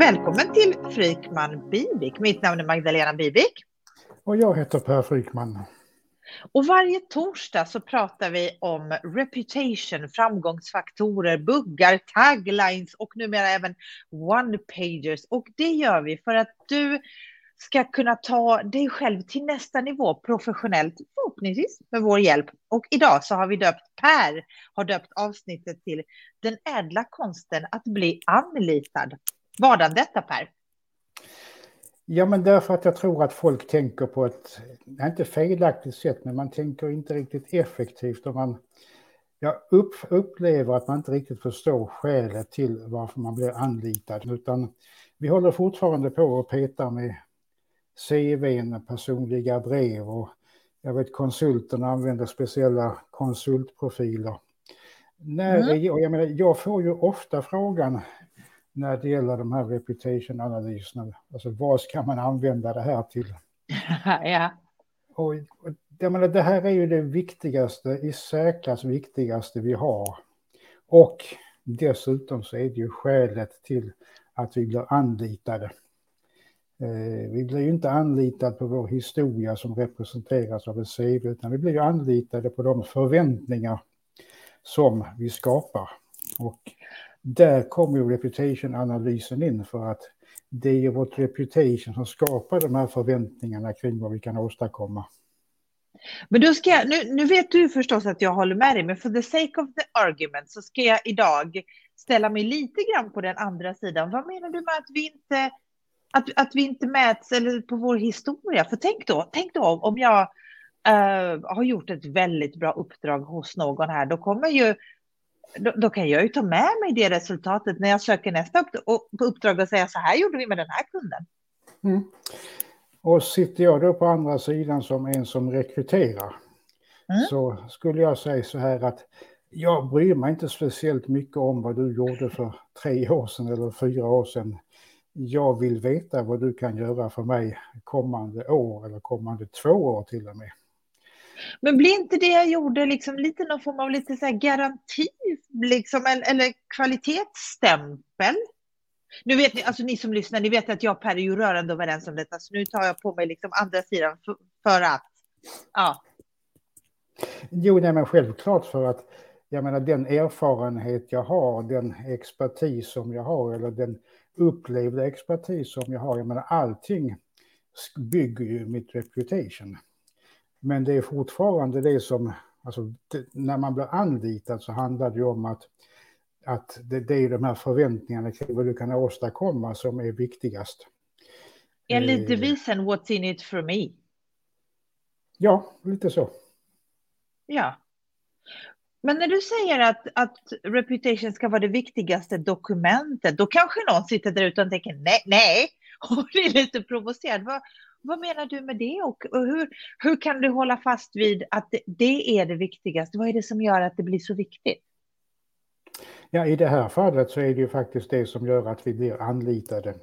Välkommen till Frykman Bibik. Mitt namn är Magdalena Bibik. Och jag heter Per Frykman. Och varje torsdag så pratar vi om reputation, framgångsfaktorer, buggar, taglines och numera även one-pagers. Och det gör vi för att du ska kunna ta dig själv till nästa nivå professionellt, förhoppningsvis med vår hjälp. Och idag så har vi döpt, Per har döpt avsnittet till Den ädla konsten att bli anlitad. Vadan detta Per? Ja, men därför att jag tror att folk tänker på ett, inte felaktigt sätt, men man tänker inte riktigt effektivt och man jag upp, upplever att man inte riktigt förstår skälet till varför man blir anlitad, utan vi håller fortfarande på och petar med CVn, personliga brev och jag vet konsulterna använder speciella konsultprofiler. När, mm. och jag, menar, jag får ju ofta frågan när det gäller de här reputation-analyserna, alltså vad ska man använda det här till? ja. Och, och jag menar, det här är ju det viktigaste, i särklass viktigaste vi har. Och dessutom så är det ju skälet till att vi blir anlitade. Eh, vi blir ju inte anlitade på vår historia som representeras av ett CV, utan vi blir ju anlitade på de förväntningar som vi skapar. Och där kommer ju reputation-analysen in för att det är ju vårt reputation som skapar de här förväntningarna kring vad vi kan åstadkomma. Men då ska jag, nu, nu vet du förstås att jag håller med dig, men for the sake of the argument så ska jag idag ställa mig lite grann på den andra sidan. Vad menar du med att vi inte att, att vi inte mäts eller på vår historia. För tänk då, tänk då om jag uh, har gjort ett väldigt bra uppdrag hos någon här, då kommer ju då, då, kan jag ju ta med mig det resultatet när jag söker nästa upp, uppdrag och säga så här gjorde vi med den här kunden. Mm. Och sitter jag då på andra sidan som en som rekryterar mm. så skulle jag säga så här att jag bryr mig inte speciellt mycket om vad du gjorde för tre år sedan eller fyra år sedan jag vill veta vad du kan göra för mig kommande år eller kommande två år till och med. Men blir inte det jag gjorde liksom lite någon form av lite så här garanti, liksom, eller kvalitetsstämpel? Nu vet ni, alltså ni som lyssnar, ni vet att jag och Per är ju rörande överens om detta, så nu tar jag på mig liksom andra sidan för, för att, ja. Jo, nej, men självklart för att jag menar den erfarenhet jag har, den expertis som jag har eller den upplevda expertis som jag har. Jag menar allting bygger ju mitt reputation. Men det är fortfarande det som, alltså det, när man blir anlitad så handlar det ju om att, att det, det är de här förväntningarna kring vad du kan åstadkomma som är viktigast. Enligt devisen eh, What's in it for me? Ja, lite så. Ja. Men när du säger att, att reputation ska vara det viktigaste dokumentet, då kanske någon sitter där ute och tänker nej, nej, och blir lite provocerad. Vad, vad menar du med det och, och hur, hur kan du hålla fast vid att det, det, är det viktigaste? Vad är det som gör att det blir så viktigt? Ja, i det här fallet så är det ju faktiskt det som gör att vi blir anlitade.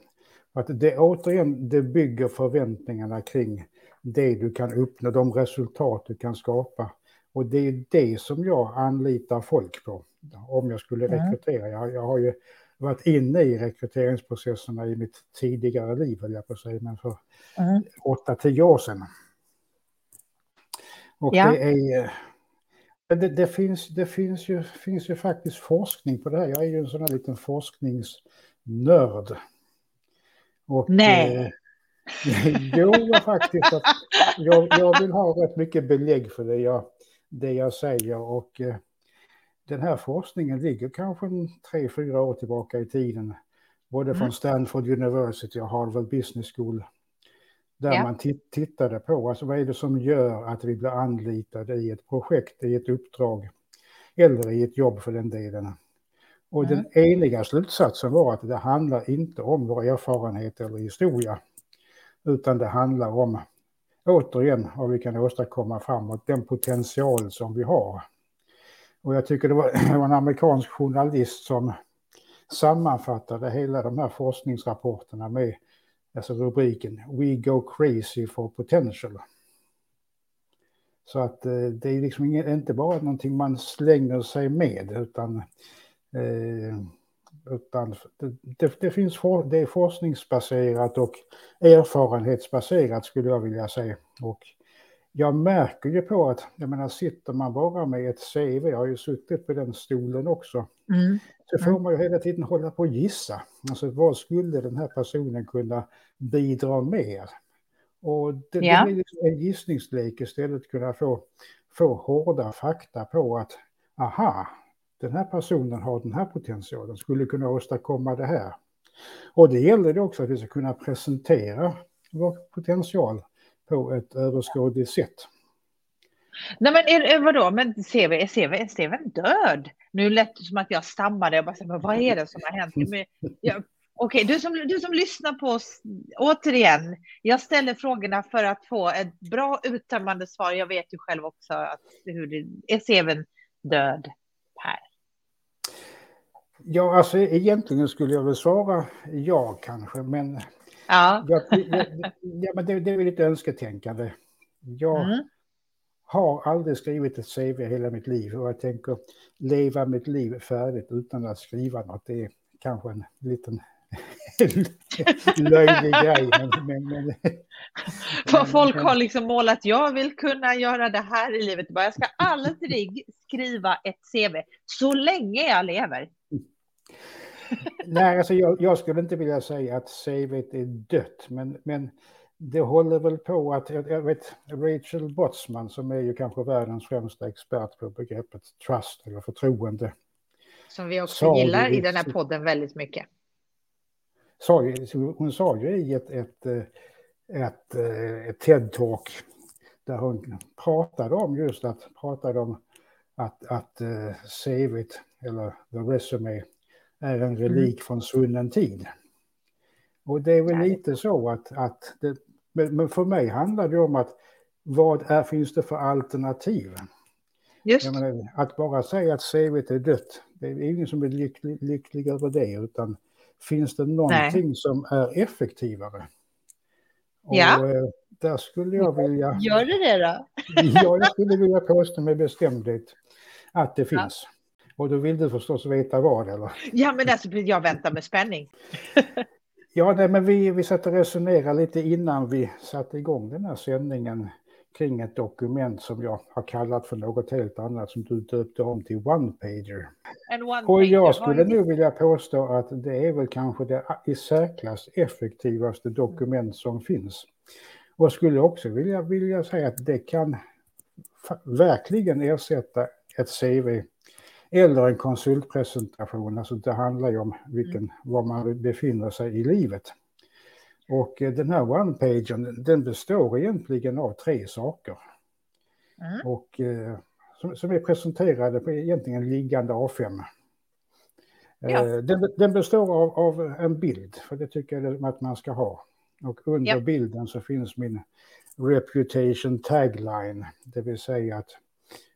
Att det återigen, det bygger förväntningarna kring det du kan uppnå, de resultat du kan skapa och det är det som jag anlitar folk på om jag skulle mm. rekrytera. Jag, jag har ju varit inne i rekryteringsprocesserna i mitt tidigare liv, höll jag på att säga, men för mm. åtta, tio år sedan. Och ja. det är... Det, det, finns, det finns, ju, finns ju faktiskt forskning på det här. Jag är ju en sån här liten forskningsnörd. Och, Nej. Eh, jo, faktiskt. Att jag, jag vill ha rätt mycket belägg för det jag, det jag säger. Och eh, den här forskningen ligger kanske tre, fyra år tillbaka i tiden. Både mm. från Stanford University och Harvard Business School. Där ja. man tittade på, alltså vad är det som gör att vi blir anlitade i ett projekt, i ett uppdrag eller i ett jobb för den delen. Och mm. den eniga slutsatsen var att det handlar inte om vår erfarenhet eller historia, utan det handlar om återigen vad vi kan åstadkomma framåt, den potential som vi har. Och jag tycker det var, det var en amerikansk journalist som sammanfattade hela de här forskningsrapporterna med alltså rubriken We go crazy for potential. Så att eh, det är liksom inte bara någonting man slänger sig med utan eh, utan det, det, det finns for, det är forskningsbaserat och erfarenhetsbaserat skulle jag vilja säga. Och jag märker ju på att, jag menar, sitter man bara med ett CV, jag har ju suttit på den stolen också, mm. så får man ju hela tiden hålla på och gissa. Alltså vad skulle den här personen kunna bidra med? Och det, ja. det blir liksom en gissningslek istället kunna få, få hårda fakta på att, aha, den här personen har den här potentialen, skulle kunna åstadkomma det här. Och det gäller också att vi ska kunna presentera vår potential på ett överskådligt sätt. Nej men är, vadå, men CV, är CV, är CVn död? Nu lät det som att jag stammade, jag bara, men vad är det som har hänt? Okej, okay, du, som, du som lyssnar på oss, återigen, jag ställer frågorna för att få ett bra uttömmande svar. Jag vet ju själv också att hur det, är CVn död här? Ja, alltså egentligen skulle jag väl svara ja kanske, men Ja. Jag, ja, men det, det är lite önsketänkande. Jag mm. har aldrig skrivit ett CV hela mitt liv och jag tänker leva mitt liv färdigt utan att skriva något. Det är kanske en liten löjlig grej. Men, men, men, För folk har liksom målat, jag vill kunna göra det här i livet. Jag ska aldrig skriva ett CV så länge jag lever. Nej, alltså jag, jag, skulle inte vilja säga att CVt är dött, men, men det håller väl på att, jag vet, Rachel Botsman som är ju kanske världens främsta expert på begreppet trust eller förtroende. Som vi också gillar i den här podden väldigt mycket. Sa, hon sa ju i ett, ett, ett, ett TED-talk där hon pratade om just att, pratade om att, att uh, CVt eller the resume är en mm. relik mm. från svunnen tid. Och det är väl lite så att, att det, men för mig handlar det om att vad är, finns det för alternativ? Just. Menar, att bara säga att CVt är dött, det är ingen som är lycklig, lycklig över det, utan finns det någonting Nej. som är effektivare? Ja. Och, eh, där skulle jag vilja... Gör det det då? ja, jag skulle vilja påstå med bestämdhet att det finns. Ja. Och då vill du förstås veta vad, eller? Ja, men alltså, jag väntar med spänning. ja, nej, men vi, vi satt och resonerade lite innan vi satte igång den här sändningen kring ett dokument som jag har kallat för något helt annat som du döpte om till one-pager. One och jag skulle nog vilja påstå att det är väl kanske det i särklass effektivaste dokument som finns. Och skulle också vilja, vilja säga att det kan verkligen ersätta ett CV eller en konsultpresentation, alltså det handlar ju om vilken, mm. var man befinner sig i livet. Och eh, den här one-pagen, den består egentligen av tre saker. Mm. Och eh, som, som är presenterade på egentligen liggande A5. Eh, ja. Den, den, består av, av, en bild, för det tycker jag att man ska ha. Och under ja. bilden så finns min reputation tagline, det vill säga att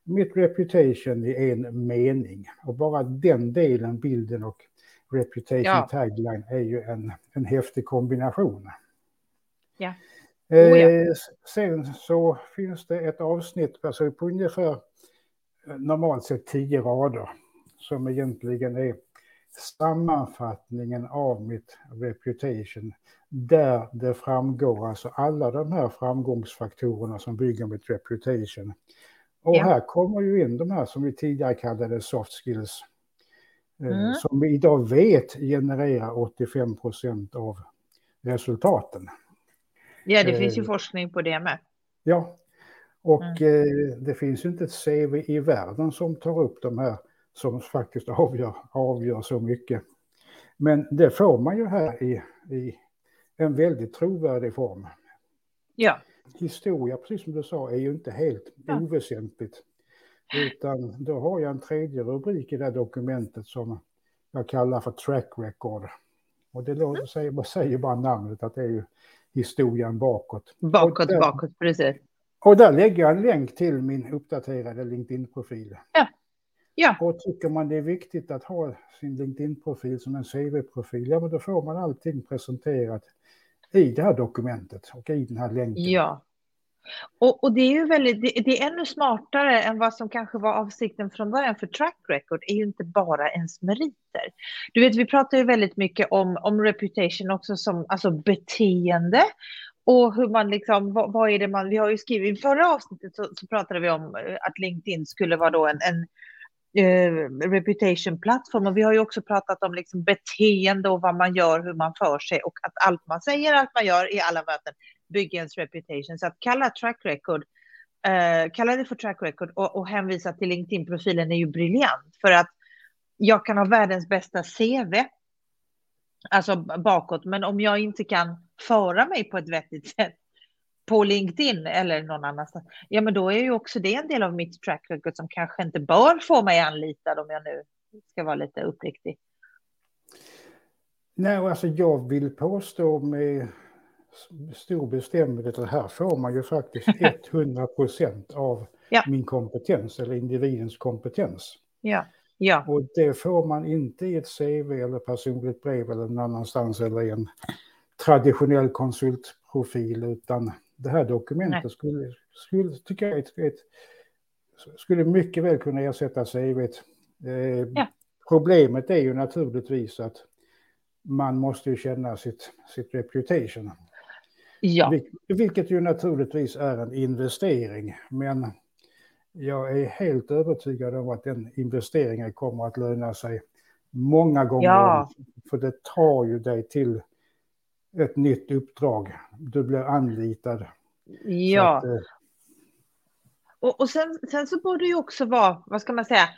mitt reputation i en mening. Och bara den delen, bilden och reputation ja. tagline är ju en, en häftig kombination. Ja. Eh, oh, ja. Sen så finns det ett avsnitt alltså på ungefär eh, normalt sett tio rader som egentligen är sammanfattningen av mitt reputation där det framgår alltså alla de här framgångsfaktorerna som bygger mitt reputation och ja. här kommer ju in de här som vi tidigare kallade soft skills. Eh, mm. Som vi idag vet genererar 85 procent av resultaten. Ja, det finns ju eh, forskning på det med. Ja, och mm. eh, det finns ju inte ett CV i världen som tar upp de här som faktiskt avgör, avgör så mycket. Men det får man ju här i, i en väldigt trovärdig form. Ja historia, precis som du sa, är ju inte helt ja. oväsentligt. Utan då har jag en tredje rubrik i det här dokumentet som jag kallar för track record. Och det mm. säger, säger bara namnet att det är ju historien bakåt. Bakåt, där, bakåt, precis. Och där lägger jag en länk till min uppdaterade LinkedIn-profil. Ja. Ja. Och tycker man det är viktigt att ha sin LinkedIn-profil som en CV-profil, ja men då får man allting presenterat i det här dokumentet och i den här länken. Ja. Och, och, det är ju väldigt, det, det, är ännu smartare än vad som kanske var avsikten från början, för track record är ju inte bara ens meriter. Du vet, vi pratar ju väldigt mycket om, om reputation också som alltså beteende och hur man liksom, vad, vad är det man, vi har ju skrivit, i förra avsnittet så, så pratade vi om att LinkedIn skulle vara då en, en eh, reputation-plattform och vi har ju också pratat om liksom beteende och vad man gör, hur man för sig. Och att allt man säger, allt man gör i alla möten bygger ens reputation. Så att kalla track record, eh, kalla det för track record och, och hänvisa till LinkedIn-profilen är ju briljant. För att jag kan ha världens bästa CV, alltså bakåt, men om jag inte kan föra mig på ett vettigt sätt på LinkedIn eller någon annanstans, ja men då är ju också det en del av mitt track record som kanske inte bör få mig anlitad om jag nu ska vara lite uppriktig. Nej, alltså jag vill påstå med stor bestämdhet att här får man ju faktiskt 100 procent av ja. min kompetens eller individens kompetens. Ja. Ja. Och det får man inte i ett CV eller personligt brev eller någon annanstans eller i en traditionell konsultprofil utan det här dokumentet skulle, skulle, tycker jag, ett, ett, skulle mycket väl kunna ersätta CV. Eh, ja. Problemet är ju naturligtvis att man måste ju känna sitt, sitt reputation. Ja. vilket ju naturligtvis är en investering, men jag är helt övertygad om att den investeringen kommer att löna sig många gånger. Ja. För det tar ju dig till ett nytt uppdrag. Du blir anlitad. Ja. Att, eh... och, och sen, sen så borde det ju också vara, vad ska man säga,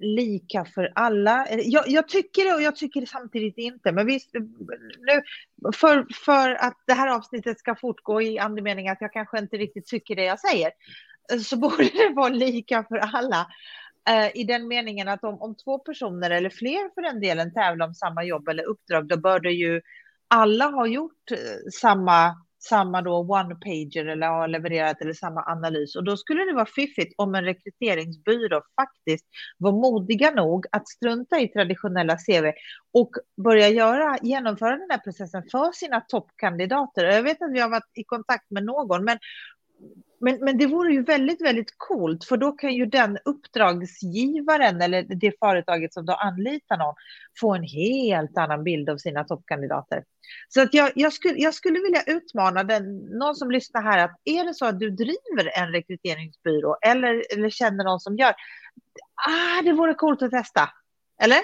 lika för alla. Jag, jag, tycker det och jag tycker det samtidigt inte. Men visst, nu, för, för att det här avsnittet ska fortgå i andemening att jag kanske inte riktigt tycker det jag säger, så borde det vara lika för alla. Eh, I den meningen att om, om två personer eller fler för den delen tävlar om samma jobb eller uppdrag, då bör det ju alla har gjort eh, samma samma då one-pager eller har levererat eller samma analys. Och då skulle det vara fiffigt om en rekryteringsbyrå faktiskt var modiga nog att strunta i traditionella CV och börja göra, genomföra den här processen för sina toppkandidater. Jag vet att vi har varit i kontakt med någon, men men, men det vore ju väldigt, väldigt coolt, för då kan ju den uppdragsgivaren eller det företaget som då anlitar någon få en helt annan bild av sina toppkandidater. Så att jag, jag, skulle, jag skulle vilja utmana den, någon som lyssnar här, att är det så att du driver en rekryteringsbyrå eller, eller känner någon som gör, ah, det vore coolt att testa, eller?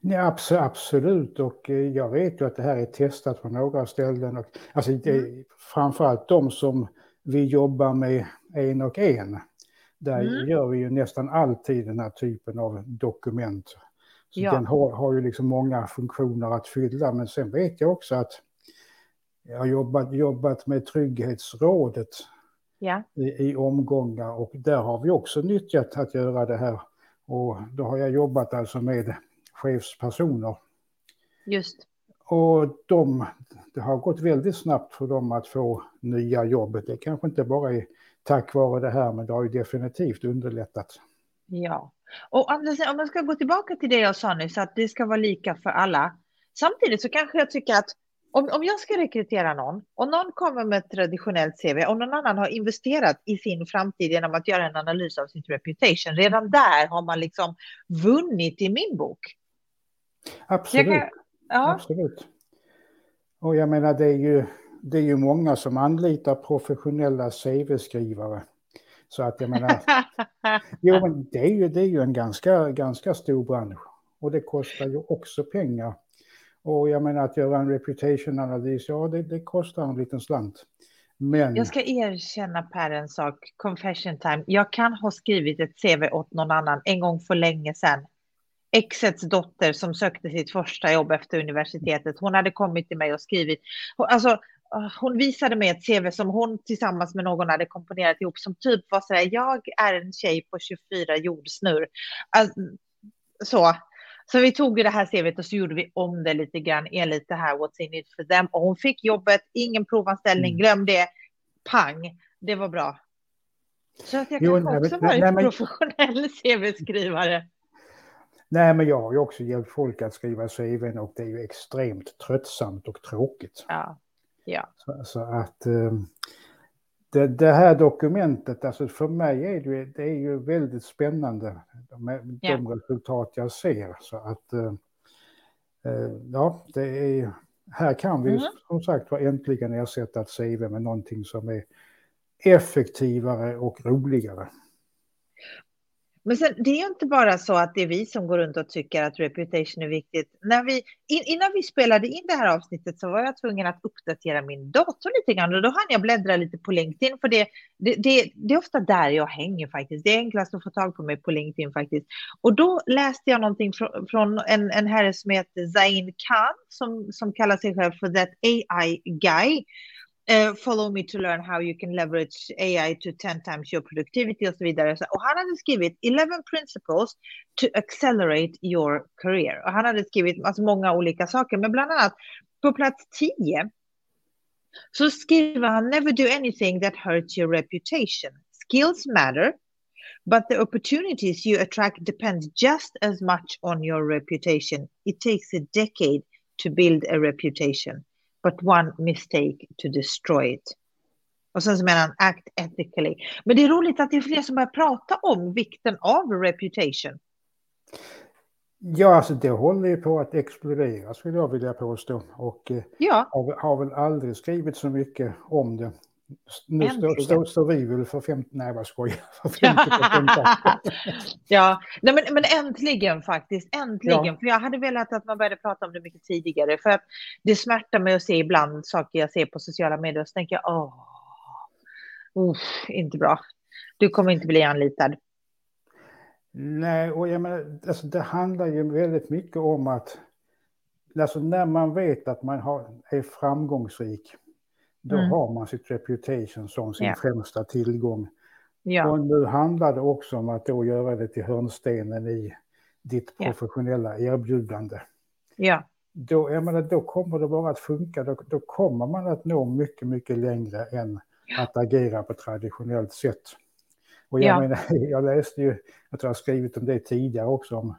Ja, absolut, och eh, jag vet ju att det här är testat på några ställen. Och, alltså, mm. Framförallt de som vi jobbar med en och en. Där mm. gör vi ju nästan alltid den här typen av dokument. Så ja. Den har, har ju liksom många funktioner att fylla, men sen vet jag också att jag har jobbat, jobbat med Trygghetsrådet ja. i, i omgångar och där har vi också nyttjat att göra det här. Och då har jag jobbat alltså med chefspersoner. Just. Och de, det har gått väldigt snabbt för dem att få nya jobb. Det kanske inte bara är tack vare det här, men det har ju definitivt underlättat. Ja, och Anders, om man ska gå tillbaka till det jag sa nyss, att det ska vara lika för alla. Samtidigt så kanske jag tycker att om, om jag ska rekrytera någon och någon kommer med ett traditionellt CV och någon annan har investerat i sin framtid genom att göra en analys av sin reputation, redan där har man liksom vunnit i min bok. Absolut. Kan, ja. Absolut. Och jag menar, det är ju, det är ju många som anlitar professionella CV-skrivare. Så att jag menar, jo, men det, är ju, det är ju en ganska, ganska stor bransch. Och det kostar ju också pengar. Och jag menar att göra en reputation-analys, ja det, det kostar en liten slant. Men... Jag ska erkänna Per en sak, confession time. Jag kan ha skrivit ett CV åt någon annan en gång för länge sedan exets dotter som sökte sitt första jobb efter universitetet. Hon hade kommit till mig och skrivit. Alltså, hon visade mig ett CV som hon tillsammans med någon hade komponerat ihop som typ var så här, jag är en tjej på 24 jordsnurr. Alltså, så. Så vi tog det här CVet och så gjorde vi om det lite grann enligt det här What's in it for them. Och hon fick jobbet, ingen provanställning, mm. glöm det, pang, det var bra. Så att jag kan också vara professionell CV-skrivare. Nej, men jag har ju också hjälpt folk att skriva CVn och det är ju extremt tröttsamt och tråkigt. Ja. ja. Så, så att, ehm, det, det, här dokumentet, alltså för mig är det, det är ju väldigt spännande med ja. de resultat jag ser. Så att, eh, eh ja, det är, här kan vi mm. som sagt var äntligen ersätta ett CV med någonting som är effektivare och roligare. Men sen, det är ju inte bara så att det är vi som går runt och tycker att reputation är viktigt. När vi, in, innan vi spelade in det här avsnittet så var jag tvungen att uppdatera min dator lite grann och då hann jag bläddra lite på LinkedIn för det, det, det, det är ofta där jag hänger faktiskt. Det är enklast att få tag på mig på LinkedIn faktiskt. Och då läste jag någonting från, från en, en herre som heter Zain Khan som, som kallar sig själv för That AI Guy. Uh, follow me to learn how you can leverage AI to 10 times your productivity och så vidare. Och han hade skrivit 11 principles to accelerate your career. Och han hade skrivit alltså många olika saker, men bland annat på plats 10 så skriver han never do anything that hurts your reputation. Skills matter, but the opportunities you attract depends just as much on your reputation. It takes a decade to build a reputation but one mistake to destroy it. Och sen så menar han act ethically. Men det är roligt att det är fler som börjar prata om vikten av reputation. Ja, alltså det håller ju på att explodera skulle jag vilja påstå. Och eh, ja. har, har väl aldrig skrivit så mycket om det nu står, står, står vi väl för 50, nej vad skojar, för 50 Ja, nej, men, men äntligen faktiskt, äntligen. Ja. För jag hade velat att man började prata om det mycket tidigare. För att det smärtar mig att se ibland saker jag ser på sociala medier och så tänker jag, åh, oh, inte bra. Du kommer inte bli anlitad. Nej, och jag menar, alltså det handlar ju väldigt mycket om att alltså när man vet att man har, är framgångsrik då mm. har man sitt reputation som sin ja. främsta tillgång. Ja. Och nu handlar det också om att då göra det till hörnstenen i ditt professionella ja. erbjudande. Ja. Då, jag menar, då kommer det bara att funka, då, då kommer man att nå mycket, mycket längre än att agera på traditionellt sätt. Och jag, ja. menar, jag läste ju, jag tror jag har skrivit om det tidigare också, om,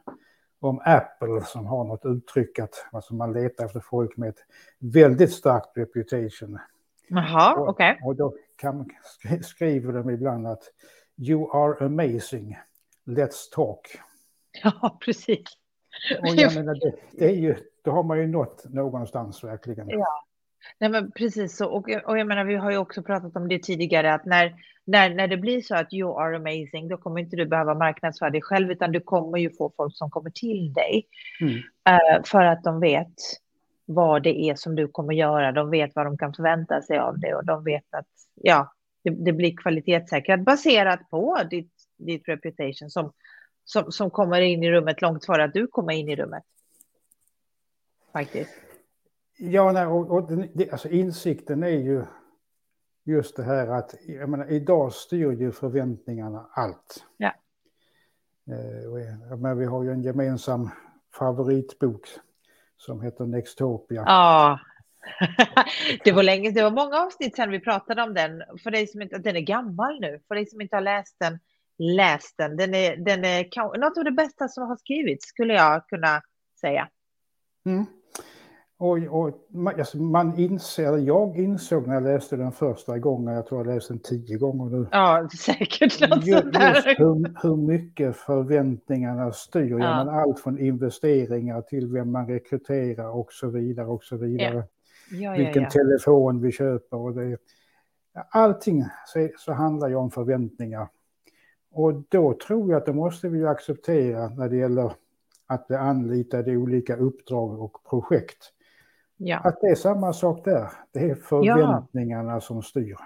om Apple som har något uttryck att alltså man letar efter folk med ett väldigt starkt reputation. Jaha, okej. Okay. Och då kan, skriver de ibland att you are amazing, let's talk. Ja, precis. Och jag menar, det, det, är ju, då har man ju nått någonstans verkligen. Ja, Nej, men precis så. Och, och jag menar, vi har ju också pratat om det tidigare, att när, när, när det blir så att you are amazing, då kommer inte du behöva marknadsföra dig själv, utan du kommer ju få folk som kommer till dig. Mm. Uh, för att de vet vad det är som du kommer göra. De vet vad de kan förvänta sig av det och de vet att ja, det, det blir kvalitetssäkrat baserat på ditt, ditt reputation som, som, som kommer in i rummet långt före att du kommer in i rummet. Faktiskt. Ja, nej, och, och det, alltså insikten är ju just det här att jag menar, idag styr ju förväntningarna allt. Ja. Eh, men vi har ju en gemensam favoritbok som heter Nextopia. Ja, det var länge, det var många avsnitt sedan vi pratade om den. För dig som inte, den är gammal nu. För dig som inte har läst den, läs den. Den är, den är något av det bästa som har skrivits, skulle jag kunna säga. Mm. Och, och man, alltså man inser, jag insåg när jag läste den första gången, jag tror jag läste den tio gånger nu. Ja, säkert. Just, just hur, hur, mycket förväntningarna styr. Ja. Men allt från investeringar till vem man rekryterar och så vidare och så vidare. Ja. Ja, Vilken telefon vi köper och det. Allting så, så handlar ju om förväntningar. Och då tror jag att det måste vi acceptera när det gäller att bli anlitade i olika uppdrag och projekt. Ja. Att det är samma sak där. Det är förväntningarna ja. som styr.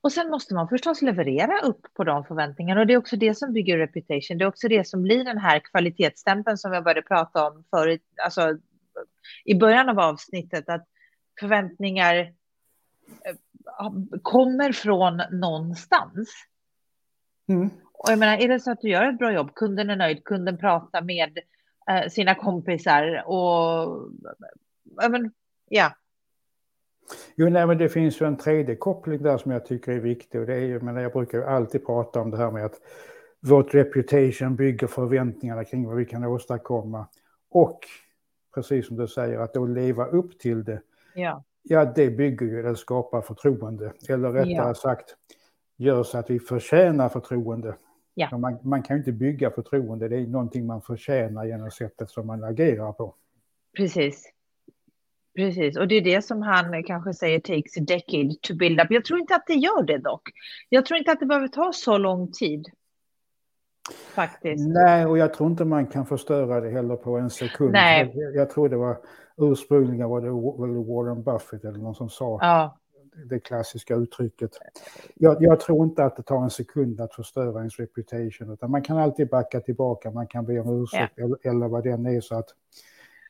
Och sen måste man förstås leverera upp på de förväntningarna och det är också det som bygger reputation. Det är också det som blir den här kvalitetsstämpeln som jag började prata om förut, alltså i början av avsnittet, att förväntningar eh, kommer från någonstans. Mm. Och jag menar, är det så att du gör ett bra jobb, kunden är nöjd, kunden pratar med eh, sina kompisar och men, ja. Jo, nej, men det finns ju en tredje koppling där som jag tycker är viktig och det är ju, men jag brukar ju alltid prata om det här med att vårt reputation bygger förväntningarna kring vad vi kan åstadkomma och precis som du säger att då leva upp till det. Ja. Ja, det bygger ju, eller skapar förtroende. Eller rättare Ja. sagt, gör så att vi förtjänar förtroende. Ja. Man, man kan ju inte bygga förtroende, det är någonting man förtjänar genom sättet som man agerar på. Precis. Precis, och det är det som han kanske säger takes a decade to build up. Jag tror inte att det gör det dock. Jag tror inte att det behöver ta så lång tid. Faktiskt. Nej, och jag tror inte man kan förstöra det heller på en sekund. Nej. Jag, jag tror det var ursprungligen var det Warren Buffett eller någon som sa Ja, det klassiska uttrycket. Jag, jag tror inte att det tar en sekund att förstöra ens reputation, utan man kan alltid backa tillbaka, man kan be om ursäkt eller, eller vad den är. Så att,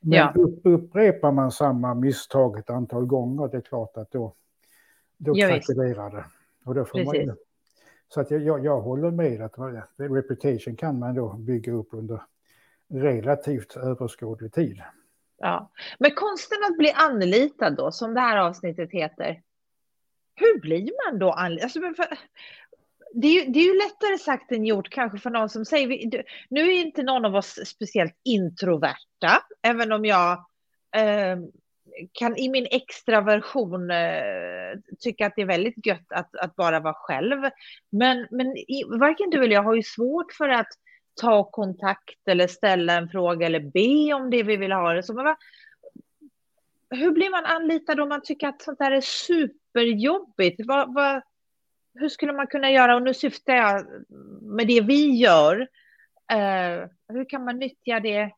men Ja. upp, upprepar man samma misstag ett antal gånger, det är klart att då, då krackelerar det. Och då får man, Precis. ju- så att jag, jag, håller med att reputation kan man då bygga upp under relativt överskådlig tid. ja. Men konsten att bli anlitad då, som det här avsnittet heter. Hur blir man då anlitad? Alltså, det, är ju, det är ju lättare sagt än gjort kanske för någon som säger, vi- du- nu är inte någon av oss speciellt introverta, även om jag eh, kan i min extraversion eh, tycka att det är väldigt gött att, att bara vara själv. Men, men i, varken du eller jag har ju svårt för att ta kontakt eller ställa en fråga eller be om det vi vill ha. det. Så, men va, hur blir man anlitad om man tycker att sånt där är superjobbigt? Va, va, hur skulle man kunna göra? Och nu syftar jag med det vi gör. Eh, hur kan man nyttja det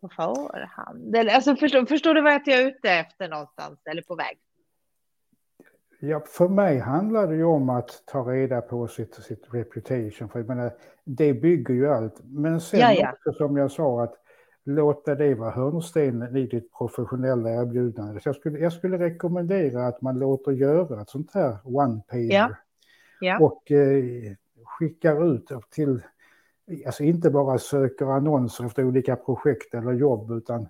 på förhand? Eller, alltså, förstår, förstår du vad jag är ute efter någonstans eller på väg? Ja, för mig handlar det ju om att ta reda på sitt, sitt reputation. För jag menar, det bygger ju allt. Men sen Ja, ja. också som jag sa att låta det vara hörnstenen i ditt professionella erbjudande. Så jag, skulle, jag skulle rekommendera att man låter göra ett sånt här one-pager. Ja. Ja. Och eh, skickar ut till, alltså inte bara söker annonser efter olika projekt eller jobb, utan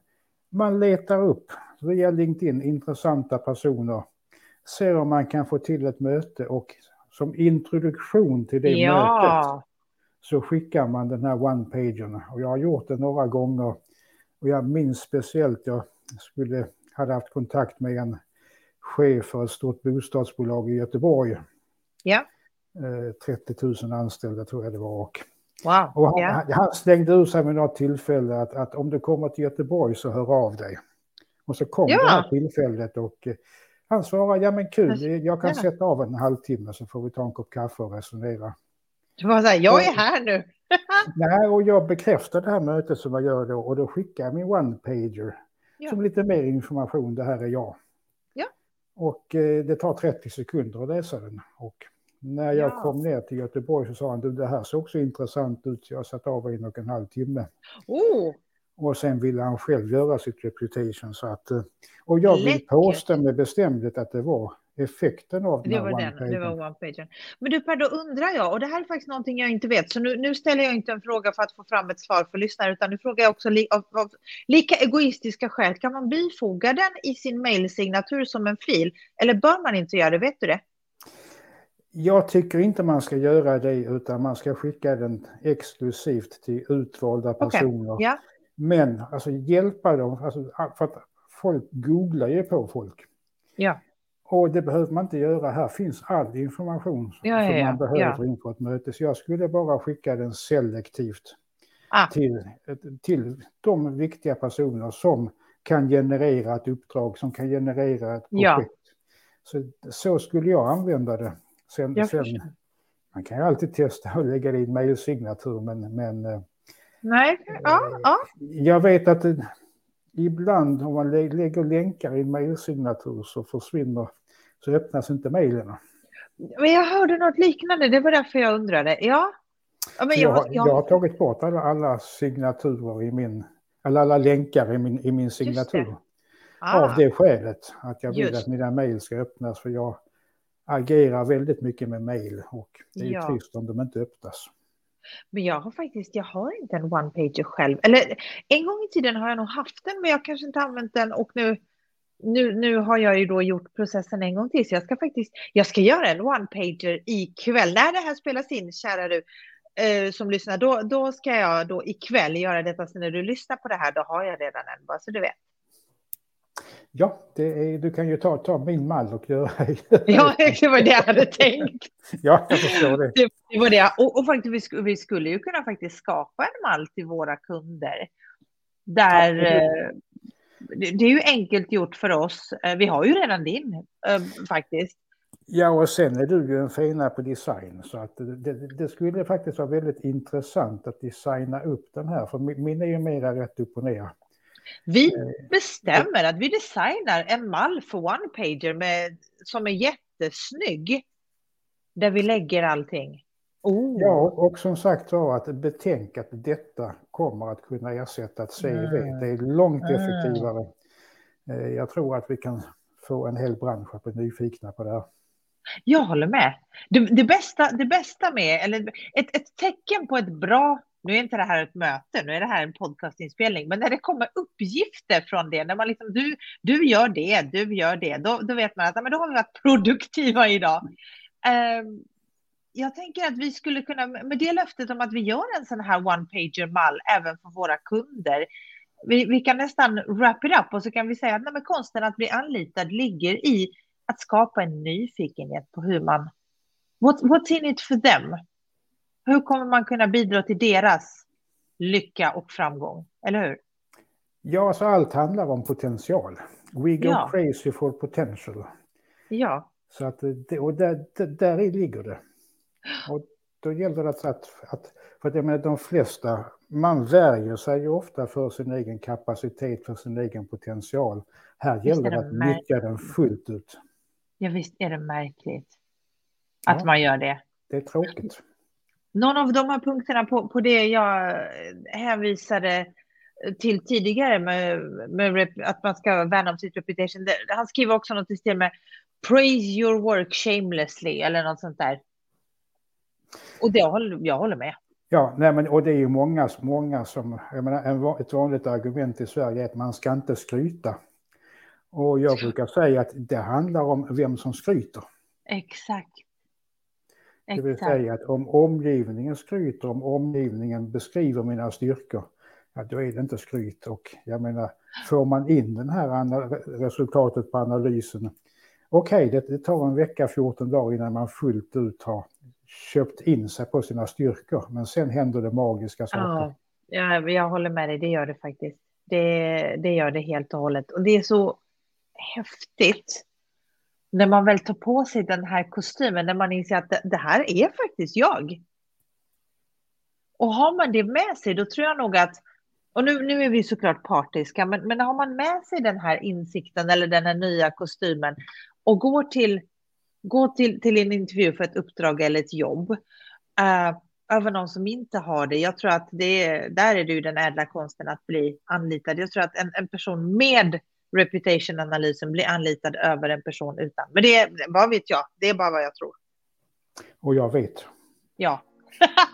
man letar upp via LinkedIn intressanta personer ser om man kan få till ett möte och som introduktion till det mötet Ja, så skickar man den här one-pagern. Och jag har gjort det några gånger och jag minns speciellt, jag skulle, hade haft kontakt med en chef för ett stort bostadsbolag i Göteborg. ja. Eh, 30 000 anställda tror jag det var. Och, wow. och han, ja. han, slängde ur sig med något tillfälle att, att om du kommer till Göteborg så hör av dig. Och så kom Ja. det här tillfället och eh, han svarade, ja men kul, jag kan Ja. sätta av en halvtimme så får vi ta en kopp kaffe och resonera. Det var så här, jag är här nu. Nej, och jag bekräftade det här mötet som jag gör då och då skickar jag min one-pager Ja. som lite mer information, det här är jag. Ja. Och eh, det tar 30 sekunder att läsa den. Och när jag Ja. kom ner till Göteborg så sa han, du det här ser också intressant ut, så jag satt av en och en halv timme. Oh, Och sen ville han själv göra sitt reputation. Så att, eh, och jag vill Läckert. påstå med bestämdhet att det var effekten av den det var den, det var one-pagen. Men du Per, då undrar jag, och det här är faktiskt någonting jag inte vet, så nu, nu ställer jag inte en fråga för att få fram ett svar för lyssnare, utan nu frågar jag också li, av, av lika egoistiska skäl, kan man bifoga den i sin mailsignatur som en fil, eller bör man inte göra det, vet du det? Jag tycker inte man ska göra det utan man ska skicka den exklusivt till utvalda personer. Ja, Men alltså hjälpa dem, alltså, för att folk googlar ju på folk. ja, Och det behöver man inte göra. Här finns all information Ja, som ja, man behöver ja. inför ett möte. Så jag skulle bara skicka den selektivt ah, till, till de viktiga personer som kan generera ett uppdrag, som kan generera ett projekt. Så, så skulle jag använda det. Sen, sen, man kan ju alltid testa att lägga det i en mejlsignatur, men, men eh, Nej, ja, ja, jag vet att det, ibland om man lä- lägger länkar i en mejlsignatur så försvinner, så öppnas inte mejlen. men jag hörde något liknande, det var därför jag undrade. Ja, ja men Jag, jag, jag har tagit bort alla, alla signaturer i min, eller alla länkar i min, i min signatur. ah, Av det skälet att jag vill Just. att mina mejl ska öppnas för jag agerar väldigt mycket med mejl och det är ju Ja. trist om de inte öppnas. Men jag har faktiskt, jag har inte en one-pager själv. Eller en gång i tiden har jag nog haft den, men jag kanske inte använt den och nu, nu, nu har jag ju då gjort processen en gång till. Så jag ska faktiskt, jag ska göra en one-pager ikväll. När det här spelas in, kära du, eh, som lyssnar, då, då ska jag då ikväll göra detta. Så när du lyssnar på det här, då har jag redan en, bara så du vet. Ja, är, du kan ju ta, ta min mall och göra... ja, det var det jag hade tänkt. ja, jag förstår det. Det, det var det. Och, och faktiskt, vi, skulle, vi skulle ju kunna faktiskt skapa en mall till våra kunder. Där... Ja, det... Eh, det är ju enkelt gjort för oss. Eh, vi har ju redan din eh, faktiskt. Ja, och sen är du ju en fina på design så att det, det, det, skulle faktiskt vara väldigt intressant att designa upp den här, för min är ju mera rätt upp och ner. Vi eh, bestämmer att vi designar en mall för one-pager med, som är jättesnygg. Där vi lägger allting. Oh. Ja, och som sagt var att betänk att detta kommer att kunna ersätta ett CV. Mm. Det är långt mm. effektivare. Mm. Jag tror att vi kan få en hel bransch att bli nyfikna på det här. Jag håller med. Det, det, bästa, det bästa med, eller ett, ett tecken på ett bra, nu är inte det här ett möte, nu är det här en podcastinspelning, men när det kommer uppgifter från det, när man liksom, du, du gör det, du gör det, då, då vet man att men då har vi varit produktiva idag. Um, jag tänker att vi skulle kunna, med det löftet om att vi gör en sån här one-pager mall även för våra kunder, vi, vi, kan nästan wrap it up och så kan vi säga att nej, konsten att bli anlitad ligger i att skapa en nyfikenhet på hur man... What, what's in it for them? Hur kommer man kunna bidra till deras lycka och framgång? Eller hur? Ja, så allt handlar om potential. We go ja. crazy for potential. Ja. Så att och där, där, där ligger det. Och då gäller det att, att för att jag menar, de flesta, man värjer sig ju ofta för sin egen kapacitet, för sin egen potential. Här gäller det att nyttja den fullt ut. Ja, visst är det märkligt att ja, man gör det. Det är tråkigt. Någon av de här punkterna på, på det jag hänvisade till tidigare med, med att man ska värna om sitt reputation. Han skriver också något i stil med praise your work shamelessly eller något sånt där. Och det håller, jag håller med. Ja, nej men, och det är ju många, många som, jag menar, en, ett vanligt argument i Sverige är att man ska inte skryta. Och jag brukar säga att det handlar om vem som skryter. Exakt. Det vill säga att om omgivningen skryter, om omgivningen beskriver mina styrkor, ja, då är det inte skryt. Och jag menar, får man in det här resultatet på analysen, okej, okay, det, det tar en vecka, 14 dagar innan man fullt ut har köpt in sig på sina styrkor, men sen händer det magiska saker. Ja, jag håller med dig, det gör det faktiskt. Det, det gör det helt och hållet. Och det är så häftigt när man väl tar på sig den här kostymen, när man inser att det, det här är faktiskt jag. Och har man det med sig, då tror jag nog att, och nu, nu är vi såklart partiska, men, men har man med sig den här insikten eller den här nya kostymen och går till, går till, till en intervju för ett uppdrag eller ett jobb, uh, över någon som inte har det. Jag tror att det är, där är det ju den ädla konsten att bli anlitad. Jag tror att en, en person med reputation-analysen blir anlitad över en person utan. Men det är, vad vet jag, det är bara vad jag tror. Och jag vet. Ja.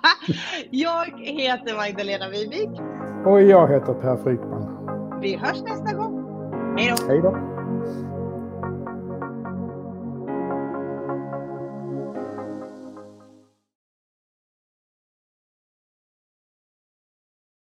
jag heter Magdalena Wibig. Och jag heter Per Frykman. Vi hörs nästa gång. Hej då. Hej då.